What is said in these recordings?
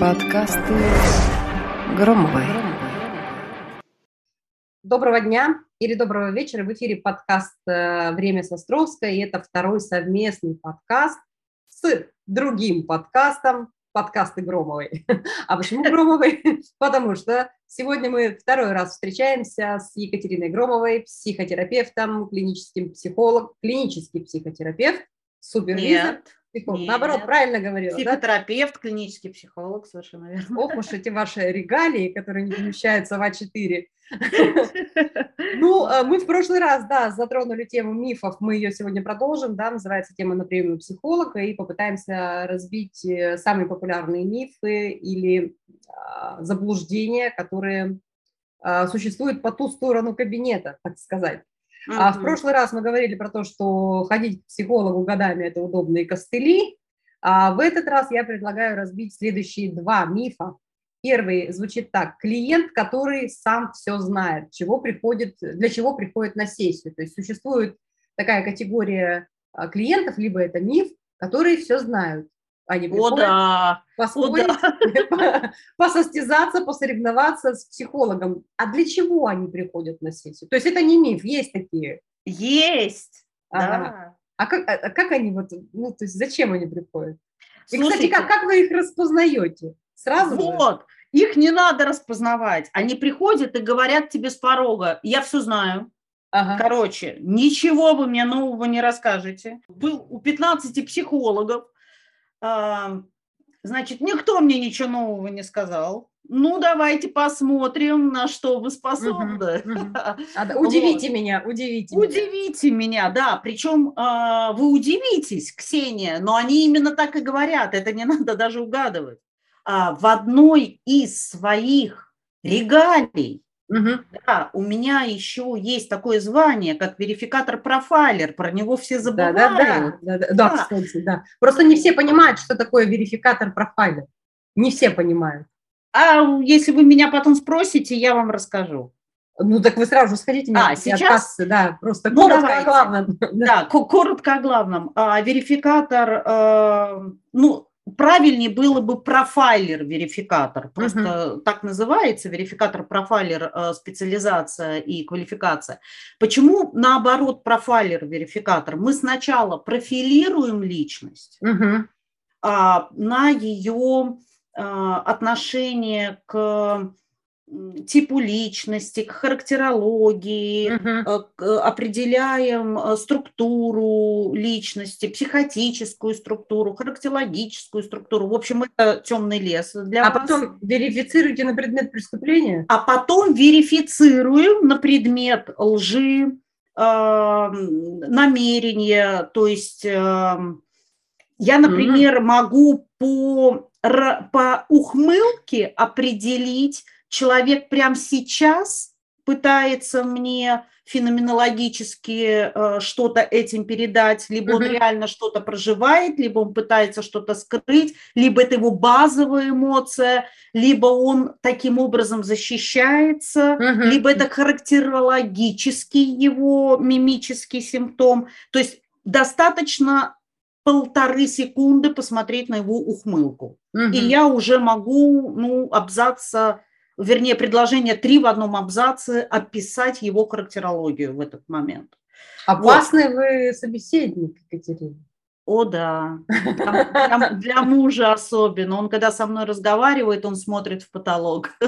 Подкасты Громовой. Доброго дня или доброго вечера. В эфире подкаст э, «Время с Островской». И это второй совместный подкаст с другим подкастом подкасты Громовой. А почему Громовой? Потому что сегодня мы второй раз встречаемся с Екатериной Громовой, психотерапевтом, клиническим психолог, клинический психотерапевт, супервизор. Нет. Психолог. Нет. Наоборот, правильно говорила, да? Психотерапевт, клинический психолог, совершенно верно. Ох уж эти ваши регалии, которые не помещаются в А4. Ну, э, мы в прошлый раз, да, затронули тему мифов, мы ее сегодня продолжим, да, называется тема на приеме психолога, и попытаемся разбить э, самые популярные мифы или а, заблуждения, которые а, существуют по ту сторону кабинета, так сказать. А в прошлый раз мы говорили про то, что ходить к психологу годами – это удобные костыли, а в этот раз я предлагаю разбить следующие два мифа. Первый звучит так. Клиент, который сам все знает, чего приходит, для чего приходит на сессию. То есть существует такая категория а, клиентов, либо это миф, которые все знают. Они О, приходят да. поспорить, посостязаться, посоревноваться с психологом. А для чего они приходят на сессию? То есть это не миф, есть такие. Есть. Ага. Да. А как, а как они вот, ну, то есть зачем они приходят? И, кстати, Слушайте, как, как вы их распознаете? Сразу же? вот, их не надо распознавать. Они приходят и говорят тебе с порога, я все знаю. Ага. Короче, ничего вы мне нового не расскажете. Был у 15 психологов. Значит, никто мне ничего нового не сказал. Ну, давайте посмотрим, на что вы способны. удивите меня, удивите. Удивите меня, да. Причем а, вы удивитесь, Ксения, но они именно так и говорят. Это не надо даже угадывать. А, в одной из своих регалий, Мгм. да, у меня еще есть такое звание, как верификатор-профайлер. Про него все забывают. да, да, да, да, да, Да. кстати, да. Просто не все понимают, что такое верификатор профайля. Не все понимают. А если вы меня потом спросите, я вам расскажу. Ну, так вы сразу же сходите А, сейчас? кассы, да, просто Ну, коротко, давайте. главное. Да. Да, ко- коротко о главном. А, Верификатор, э, ну, правильнее было бы профайлер-верификатор. Просто так называется, верификатор-профайлер, э, специализация и квалификация. Почему наоборот профайлер-верификатор? Мы сначала профилируем личность Мгм. а, на ее а, отношение к типу личности, к характерологии, э, к- определяем э, структуру личности, психотическую структуру, характерологическую структуру. В общем, это темный лес для А вас. потом верифицируйте на предмет преступления. А потом верифицируем на предмет лжи, э, намерения. То есть э, я, например, могу по, по ухмылке определить, человек прямо сейчас пытается мне феноменологически э, что-то этим передать, либо он Мгм. реально что-то проживает, либо он пытается что-то скрыть, либо это его базовая эмоция, либо он таким образом защищается, Мгм. либо это характерологический его мимический симптом. То есть достаточно полторы секунды посмотреть на его ухмылку. Мгм. И я уже могу, ну, абзаца, вернее, предложение три в одном абзаце описать его характерологию в этот момент. Опасный вы собеседник, Екатерина. О, да. Для, для- для мужа особенно. Он, когда со мной разговаривает, он смотрит в потолок.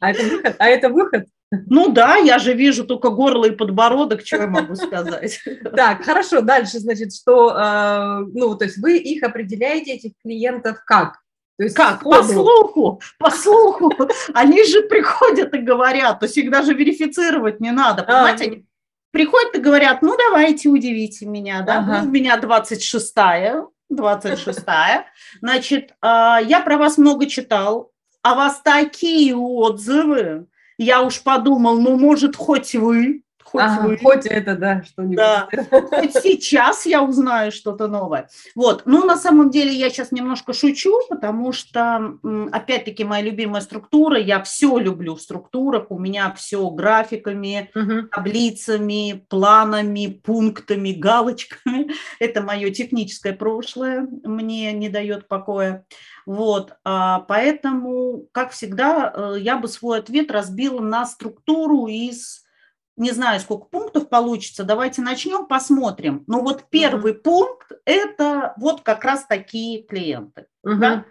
А это выход? А это выход? Ну да, я же вижу только горло и подбородок, что я могу сказать. Так, хорошо, дальше, значит, что, э, ну, то есть вы их определяете, этих клиентов, как? То есть Как? По слуху, по слуху. Они же приходят и говорят, то есть их даже верифицировать не надо. А, Понимаете, они приходят и говорят, ну давайте удивите меня, да, Ага. у меня 26-я, 26-я, значит, а, я про вас много читал, а вас такие отзывы, я уж подумал, ну может хоть вы, Хоть, ага, вы... хоть это, да, что-нибудь. Да. Хоть сейчас я узнаю что-то новое. Вот. Ну, на самом деле я сейчас немножко шучу, потому что, опять-таки, моя любимая структура, я все люблю в структурах, у меня все графиками, угу. таблицами, планами, пунктами, галочками. Это мое техническое прошлое, мне не дает покоя. Вот, а, поэтому, как всегда, э, я бы свой ответ разбила на структуру из не знаю, сколько пунктов получится, давайте начнем, посмотрим. Но вот первый mm-hmm. пункт – это вот как раз такие клиенты. Mm-hmm. Да?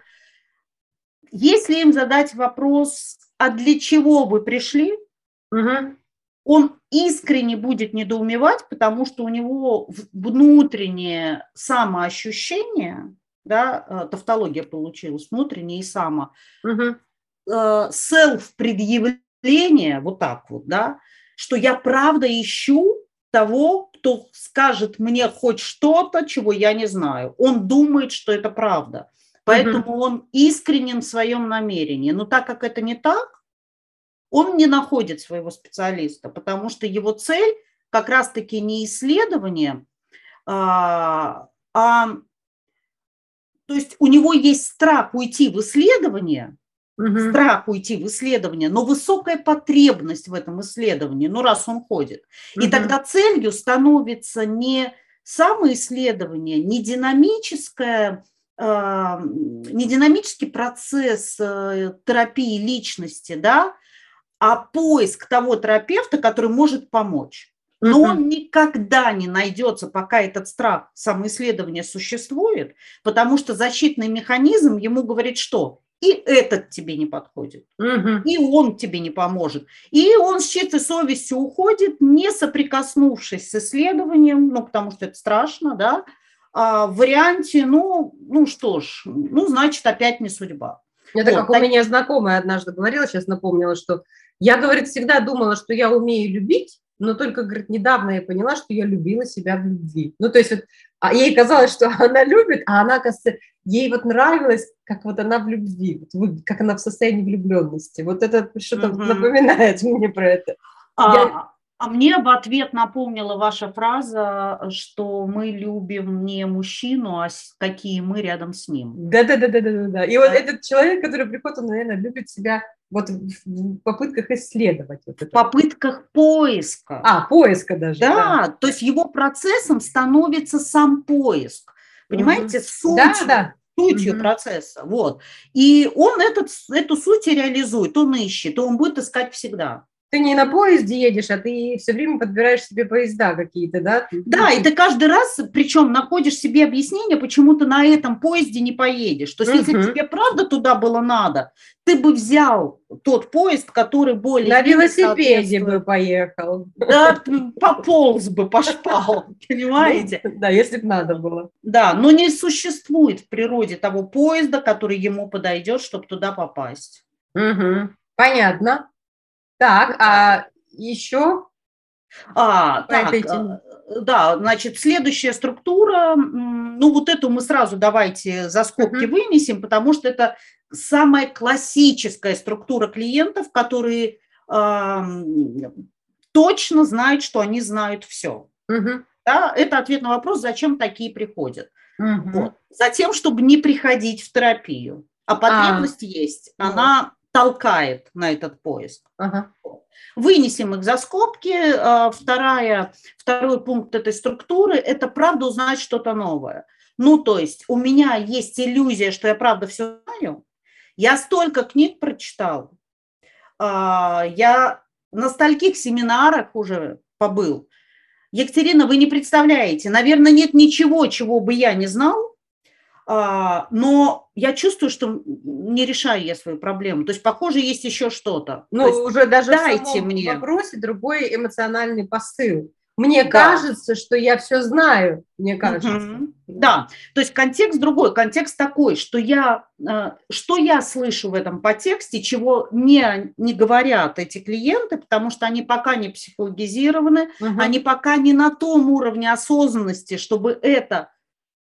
Если им задать вопрос, а для чего вы пришли, mm-hmm. он искренне будет недоумевать, потому что у него внутреннее самоощущение, да, э, тавтология получилась, внутреннее и само, угу. селф-предъявление, вот так вот, да, что я правда ищу того, кто скажет мне хоть что-то, чего я не знаю. Он думает, что это правда. Поэтому угу. он искренен в своем намерении. Но так как это не так, он не находит своего специалиста, потому что его цель как раз-таки не исследование, а, а то есть у него есть страх уйти в исследование, угу. страх уйти в исследование, но высокая потребность в этом исследовании, ну раз он ходит. Угу. И тогда целью становится не самоисследование, не динамическое, э, не динамический процесс э, терапии личности, да, а поиск того терапевта, который может помочь. Но он никогда не найдется, пока этот страх самоисследования существует, потому что защитный механизм ему говорит, что и этот тебе не подходит, угу. и он тебе не поможет. И он с чистой совестью уходит, не соприкоснувшись с исследованием, ну, потому что это страшно, да, а в варианте, ну, ну что ж, ну, значит, опять не судьба. Это вот, как так... у меня знакомая однажды говорила, сейчас напомнила, что я, говорит, всегда думала, что я умею любить, но только, говорит, недавно я поняла, что я любила себя в любви. Ну, то есть вот, а ей казалось, что она любит, а она, кажется, ей вот нравилось, как вот она в любви, как она в состоянии влюбленности. Вот это что-то mm-hmm. напоминает мне про это. А, я... а мне в ответ напомнила ваша фраза, что мы любим не мужчину, а какие мы рядом с ним. Да-да-да-да-да. И вот этот человек, который приходит, он, наверное, любит себя вот в попытках исследовать. Вот это. В попытках поиска. А, поиска даже. Да, да, то есть его процессом становится сам поиск. Понимаете, суть, да, да. сутью угу. процесса. Вот. И он этот, эту суть реализует, он ищет, он будет искать всегда ты не на поезде едешь, а ты все время подбираешь себе поезда какие-то, да? Да, и ты каждый раз, причем находишь себе объяснение, почему ты на этом поезде не поедешь. То есть, если тебе правда туда было надо, ты бы взял тот поезд, который более... На велосипеде бы поехал. Да, пополз бы по шпалам, понимаете? Да, если бы надо было. Да, но не существует в природе того поезда, который ему подойдет, чтобы туда попасть. Понятно. Так, а еще? А, так, э, да, значит, следующая структура, ну вот эту мы сразу давайте за скобки uh-huh. вынесем, потому что это самая классическая структура клиентов, которые э, точно знают, что они знают все. Uh-huh. Да, это ответ на вопрос, зачем такие приходят. Uh-huh. Вот. Затем, чтобы не приходить в терапию. А потребность а, есть. Она толкает на этот поиск. Ага. Вынесем их за скобки. А, вторая, второй пункт этой структуры – это правда узнать что-то новое. Ну, то есть у меня есть иллюзия, что я правда все знаю. Я столько книг прочитал. А, я на стольких семинарах уже побыл. Екатерина, вы не представляете, наверное, нет ничего, чего бы я не знал, но я чувствую, что не решаю я свою проблему. То есть, похоже, есть еще что-то. Ну, есть, уже даже дайте в мне. вопросе другой эмоциональный посыл. Мне да. кажется, что я все знаю, мне кажется. Угу. Да, то есть контекст другой. Контекст такой, что я, э, что я слышу в этом подтексте, чего не, не говорят эти клиенты, потому что они пока не психологизированы, угу. они пока не на том уровне осознанности, чтобы это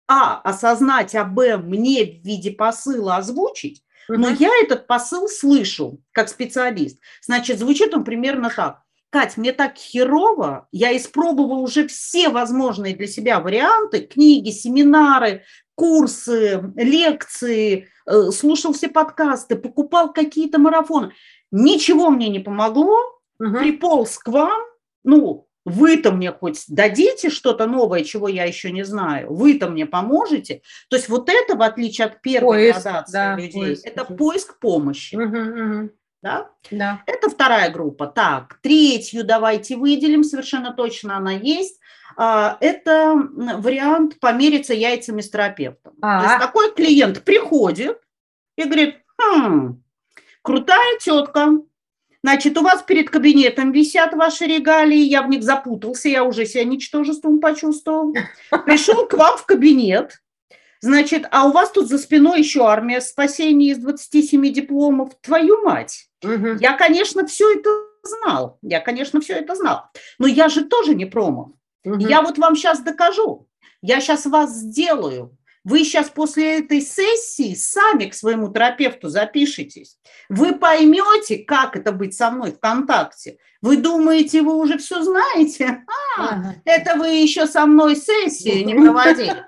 а, осознать, а, б, мне в виде посыла озвучить, но я этот посыл слышу как специалист. Значит, звучит он примерно так. Кать, мне так херово, я испробовал уже все возможные для себя варианты, книги, семинары, курсы, лекции, э, слушал все подкасты, покупал какие-то марафоны. Ничего мне не помогло, угу. приполз к вам, ну, вы-то мне хоть дадите что-то новое, чего я еще не знаю, вы-то мне поможете. То есть вот это, в отличие от первой поиск, градации да, людей, поиск. это поиск помощи. Угу, угу. Да? Да. Это вторая группа. Так, третью давайте выделим, совершенно точно она есть. А, это вариант помериться яйцами с терапевтом. А-а. То есть такой клиент приходит и говорит, хм, крутая тетка, Значит, у вас перед кабинетом висят ваши регалии, я в них запутался, я уже себя ничтожеством почувствовал. Пришел к вам в кабинет, значит, а у вас тут за спиной еще армия спасения из 27 дипломов. Твою мать! Угу. Я, конечно, все это знал, я, конечно, все это знал, но я же тоже не промо. Угу. Я вот вам сейчас докажу, я сейчас вас сделаю, вы сейчас после этой сессии сами к своему терапевту запишитесь. Вы поймете, как это быть со мной в контакте. Вы думаете, вы уже все знаете? А, ага. это вы еще со мной сессии не проводили.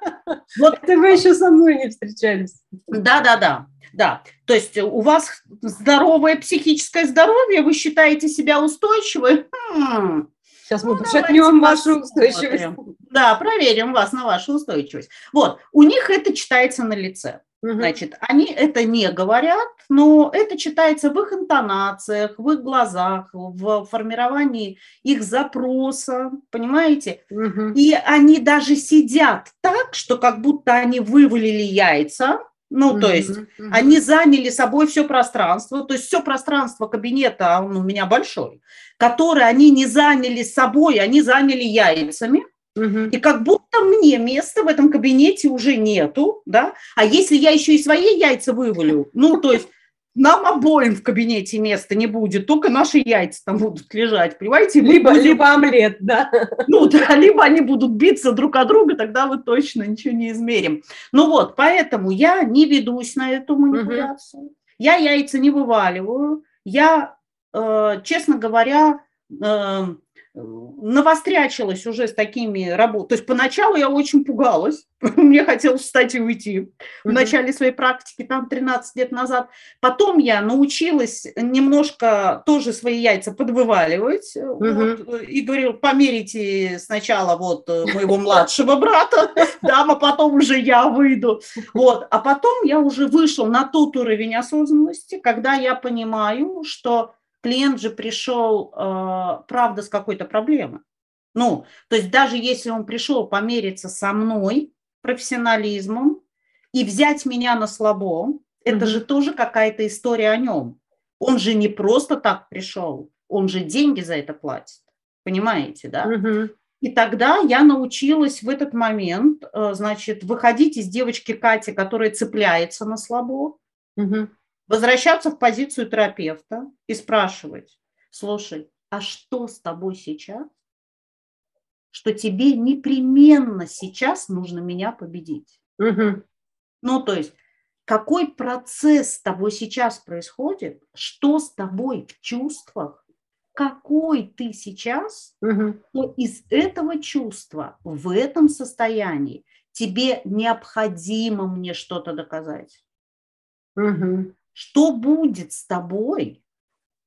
Вот это вы еще со мной не встречались. Да, да, да. Да, то есть у вас здоровое психическое здоровье, вы считаете себя устойчивой? Хм, Сейчас мы ну, пошатнем вашу устойчивость. Да, проверим вас на вашу устойчивость. Вот, у них это читается на лице. Угу. Значит, они это не говорят, но это читается в их интонациях, в их глазах, в формировании их запроса, понимаете? Угу. И они даже сидят так, что как будто они вывалили яйца, ну, mm то есть mm они заняли собой все пространство, то есть все пространство кабинета, он у меня большой, которое они не заняли собой, они заняли яйцами. mm И как будто мне места в этом кабинете уже нету, да, а если я еще и свои яйца вывалю, ну, то есть нам обоим в кабинете места не будет, только наши яйца там будут лежать, понимаете? Либо, будем... либо омлет, да. Ну да, либо они будут биться друг от друга, тогда мы точно ничего не измерим. Ну вот, поэтому я не ведусь на эту манипуляцию. Угу. Я яйца не вываливаю. Я, э, честно говоря, э, навострячилась уже с такими работами. То есть поначалу я очень пугалась, мне хотелось встать и уйти в начале своей практики, там 13 лет назад. Потом я научилась немножко тоже свои яйца подвываливать вот, и говорю, померите сначала вот э, моего младшего брата, да, а потом уже я выйду. Вот. А потом я уже вышел на тот уровень осознанности, когда я понимаю, что клиент же пришел, э, правда, с какой-то проблемой. Ну, то есть даже если он пришел помериться со мной профессионализмом и взять меня на слабо, mm-hmm. это же тоже какая-то история о нем. Он же не просто так пришел, он же деньги за это платит. Понимаете, да? Mm-hmm. И тогда я научилась в этот момент, э, значит, выходить из девочки Кати, которая цепляется на слабо, угу возвращаться в позицию терапевта и спрашивать, слушай, а что с тобой сейчас, что тебе непременно сейчас нужно меня победить? Угу. Ну, то есть, какой процесс с тобой сейчас происходит, что с тобой в чувствах, какой ты сейчас, угу. то из этого чувства, в этом состоянии тебе необходимо мне что-то доказать. Угу. Что будет с тобой,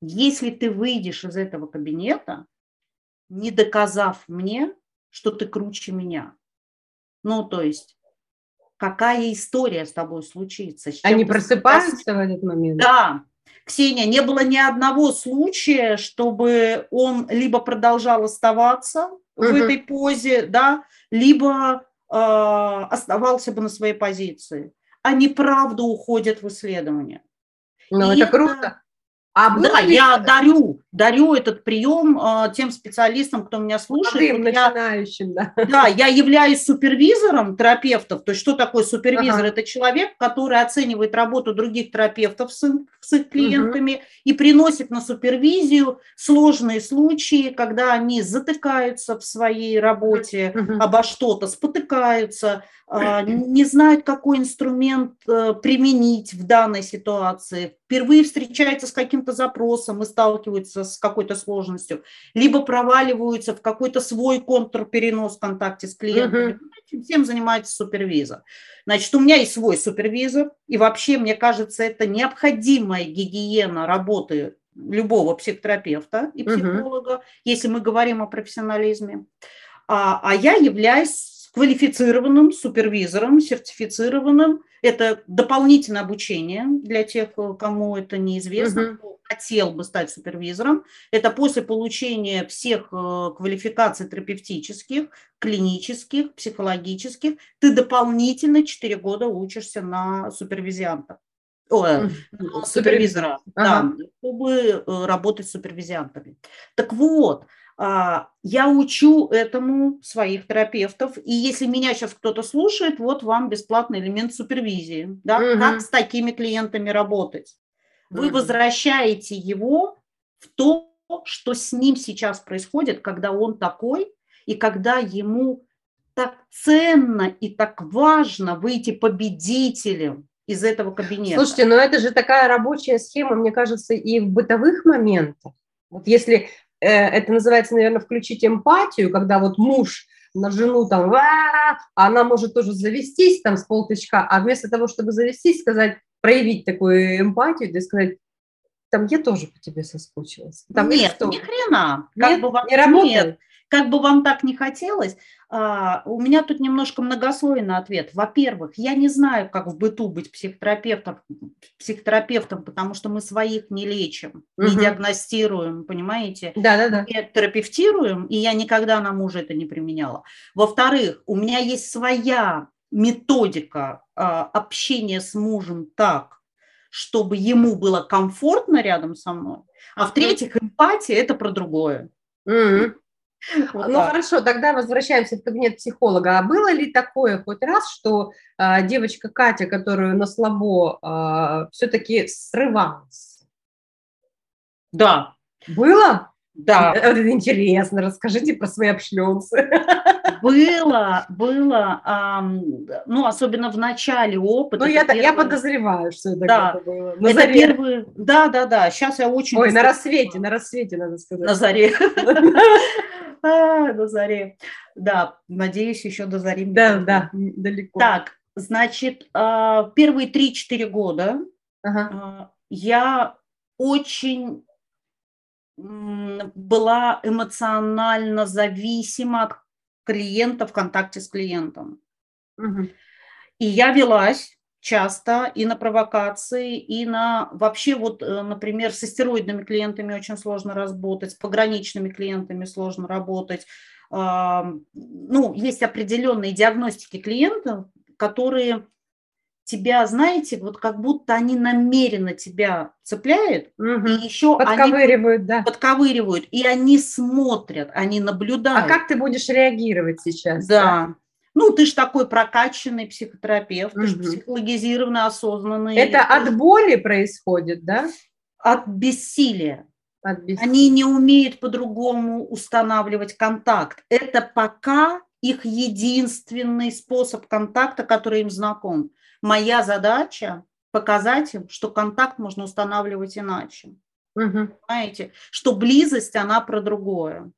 если ты выйдешь из этого кабинета, не доказав мне, что ты круче меня? Ну, то есть, какая история с тобой случится? С Они просыпаются в этот момент? Да. Ксения, не было ни одного случая, чтобы он либо продолжал оставаться угу. в этой позе, да, либо э, оставался бы на своей позиции. Они правда уходят в исследование. Ну, это круто. А да, я дарю, дарю этот прием э, тем специалистам, кто меня слушает. Молодым, вот начинающим, я, да. Да, я являюсь супервизором терапевтов. То есть что такое супервизор? Ага. Это человек, который оценивает работу других терапевтов с, с их клиентами угу. и приносит на супервизию сложные случаи, когда они затыкаются в своей работе угу. обо что-то, спотыкаются, э, не знают, какой инструмент э, применить в данной ситуации, впервые встречаются с каким-то запросом и сталкиваются с какой-то сложностью, либо проваливаются в какой-то свой контрперенос в контакте с клиентами. Этим всем занимается супервизор. Значит, у меня есть свой супервизор, и вообще, мне кажется, это необходимая гигиена работы любого психотерапевта и психолога, если мы говорим о профессионализме. А, а я являюсь квалифицированным супервизором, сертифицированным. Это дополнительное обучение для тех, кому это неизвестно, Мгм. Хотел бы стать супервизором. Это после получения всех э, квалификаций терапевтических, клинических, психологических, ты дополнительно 4 года учишься на супервизианта. Ой, Мгм. на супервизора, Ага. да, чтобы э, работать с супервизиантами. Так вот, а, я учу этому своих терапевтов, и если меня сейчас кто-то слушает, вот вам бесплатный элемент супервизии, да, Мгм. как с такими клиентами работать. Вы возвращаете его в то, что с ним сейчас происходит, когда он такой, и когда ему так ценно и так важно выйти победителем из этого кабинета. Слушайте, но это же такая рабочая схема, мне кажется, и в бытовых моментах. Вот если э, это называется, наверное, включить эмпатию, когда вот муж на жену там, а она может тоже завестись там с полтычка, а вместо того, чтобы завестись, сказать, проявить такую эмпатию, да и сказать, там я тоже по тебе соскучилась. Там, нет, что? ни хрена. Как Нет, бы вам, не работает? нет, как бы вам так не хотелось, а, у меня тут немножко многослойный ответ. Во-первых, я не знаю, как в быту быть психотерапевтом, психотерапевтом, потому что мы своих не лечим, не Мгм. диагностируем, понимаете? Да-да-да. не терапевтируем, и я никогда на мужа это не применяла. Во-вторых, у меня есть своя методика а, общения с мужем так, чтобы ему было комфортно рядом со мной. А в-третьих, эмпатия – это про другое. Вот ну так. хорошо, тогда возвращаемся в кабинет психолога. А было ли такое хоть раз, что а, девочка Катя, которую на слабо, все-таки срывалась? Да, Было? да, Э, Это интересно, расскажите про свои обшлемсы. было, было, ам, ну, особенно в начале опыта. Ну, я, я первое- подозреваю, что это Да. было. На Это заре. первые, да, да, да, сейчас я очень... Ой, на рассвете, на рассвете, надо сказать. На заре. А, На заре. Да, надеюсь, еще до зари. Да, да, далеко. Так, значит, а, первые 3-4 года а, я очень была эмоционально зависима от клиента в контакте с клиентом. Мгм. И я велась часто и на провокации, и на вообще вот, э, например, с астероидными клиентами очень сложно работать, с пограничными клиентами сложно работать. Ну, есть определенные диагностики клиентов, которые тебя, знаете, вот как будто они намеренно тебя цепляют, Мгм. и еще они Подковыривают, да. подковыривают, и они смотрят, они А наблюдают. как ты будешь реагировать сейчас? Да. Ну, ты ж такой прокачанный психотерапевт, ты ж Мгм. психологизированный, осознанный. Это Ты от ж боли происходит, да? от бессилия. От бес- Они не умеют по-другому устанавливать контакт. Это пока их единственный способ контакта, который им знаком. Моя задача показать им, что контакт можно устанавливать иначе. Мгм. Понимаете? Что близость, она про другое.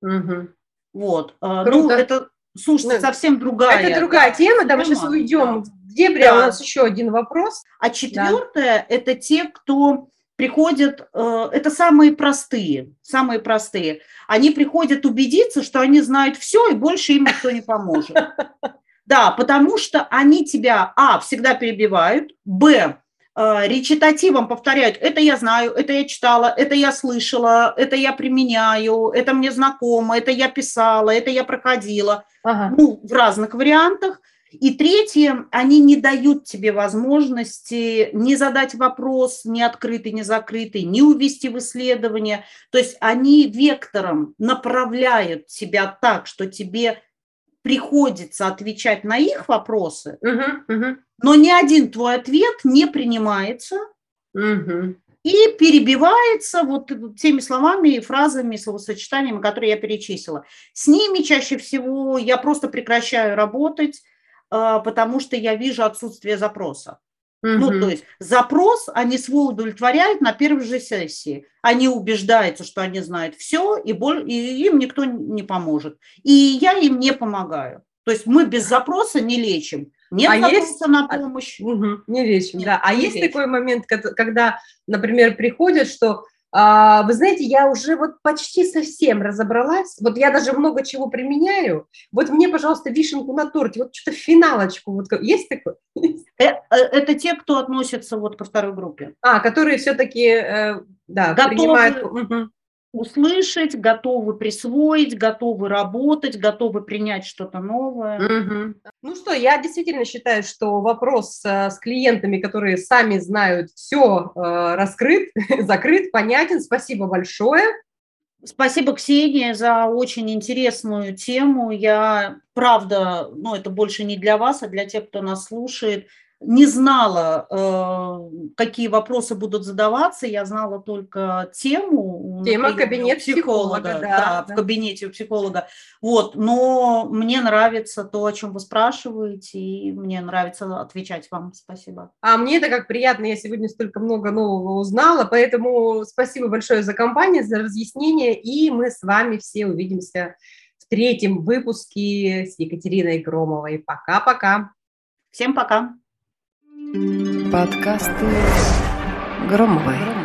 Мгм. Вот. А, Круто. Ну, это, слушайте, Ну, совсем другая. Это другая да, тема, да, мы сейчас уйдем да. в дебри, а у Да. нас еще один вопрос. А четвертое – это те, кто приходят, э, это самые простые, самые простые. Они приходят убедиться, что они знают все, и больше им никто не поможет. Да, потому что они тебя, а, всегда перебивают, б, э, речитативом повторяют, это я знаю, это я читала, это я слышала, это я применяю, это мне знакомо, это я писала, это я проходила Ага. ну, в разных вариантах. И третье, они не дают тебе возможности не задать вопрос, не открытый, не закрытый, не увести в исследование. То есть они вектором направляют тебя так, что тебе приходится отвечать на их вопросы, но ни один твой ответ не принимается и перебивается вот теми словами и фразами, словосочетаниями, которые я перечислила. С ними чаще всего я просто прекращаю работать, а, потому что я вижу отсутствие запроса. Угу. Ну, то есть запрос они свой удовлетворяют на первой же сессии. Они убеждаются, что они знают все, и, боль, и им никто не поможет. И я им не помогаю. То есть мы без запроса не лечим. Нет а есть на а, помощь. Угу, не лечим, Нет, да. А есть лечим. такой момент, когда, например, приходят, что вы знаете, я уже вот почти совсем разобралась. Вот я даже много чего применяю. Вот мне, пожалуйста, вишенку на торте, вот что-то финалочку. Вот есть такое? Э, э, это те, кто относится вот ко второй группе. А, которые все-таки, э, да, Готовы, принимают услышать, готовы присвоить, готовы работать, готовы принять что-то новое. Угу. Ну что, я действительно считаю, что вопрос э, с клиентами, которые сами знают все, э, раскрыт, закрыт, понятен. Спасибо большое. Спасибо, Ксения, за очень интересную тему. Я, правда, ну это больше не для вас, а для тех, кто нас слушает – не знала, э, какие вопросы будут задаваться, я знала только тему. Тема кабинет психолога, психолога да, да, да, в кабинете у психолога. Вот, но мне нравится то, о чем вы спрашиваете, и мне нравится отвечать вам. Спасибо. А мне это как приятно, я сегодня столько много нового узнала, поэтому спасибо большое за компанию, за разъяснение, и мы с вами все увидимся в третьем выпуске с Екатериной Громовой. Пока-пока. Всем пока. Подкасты Громовой.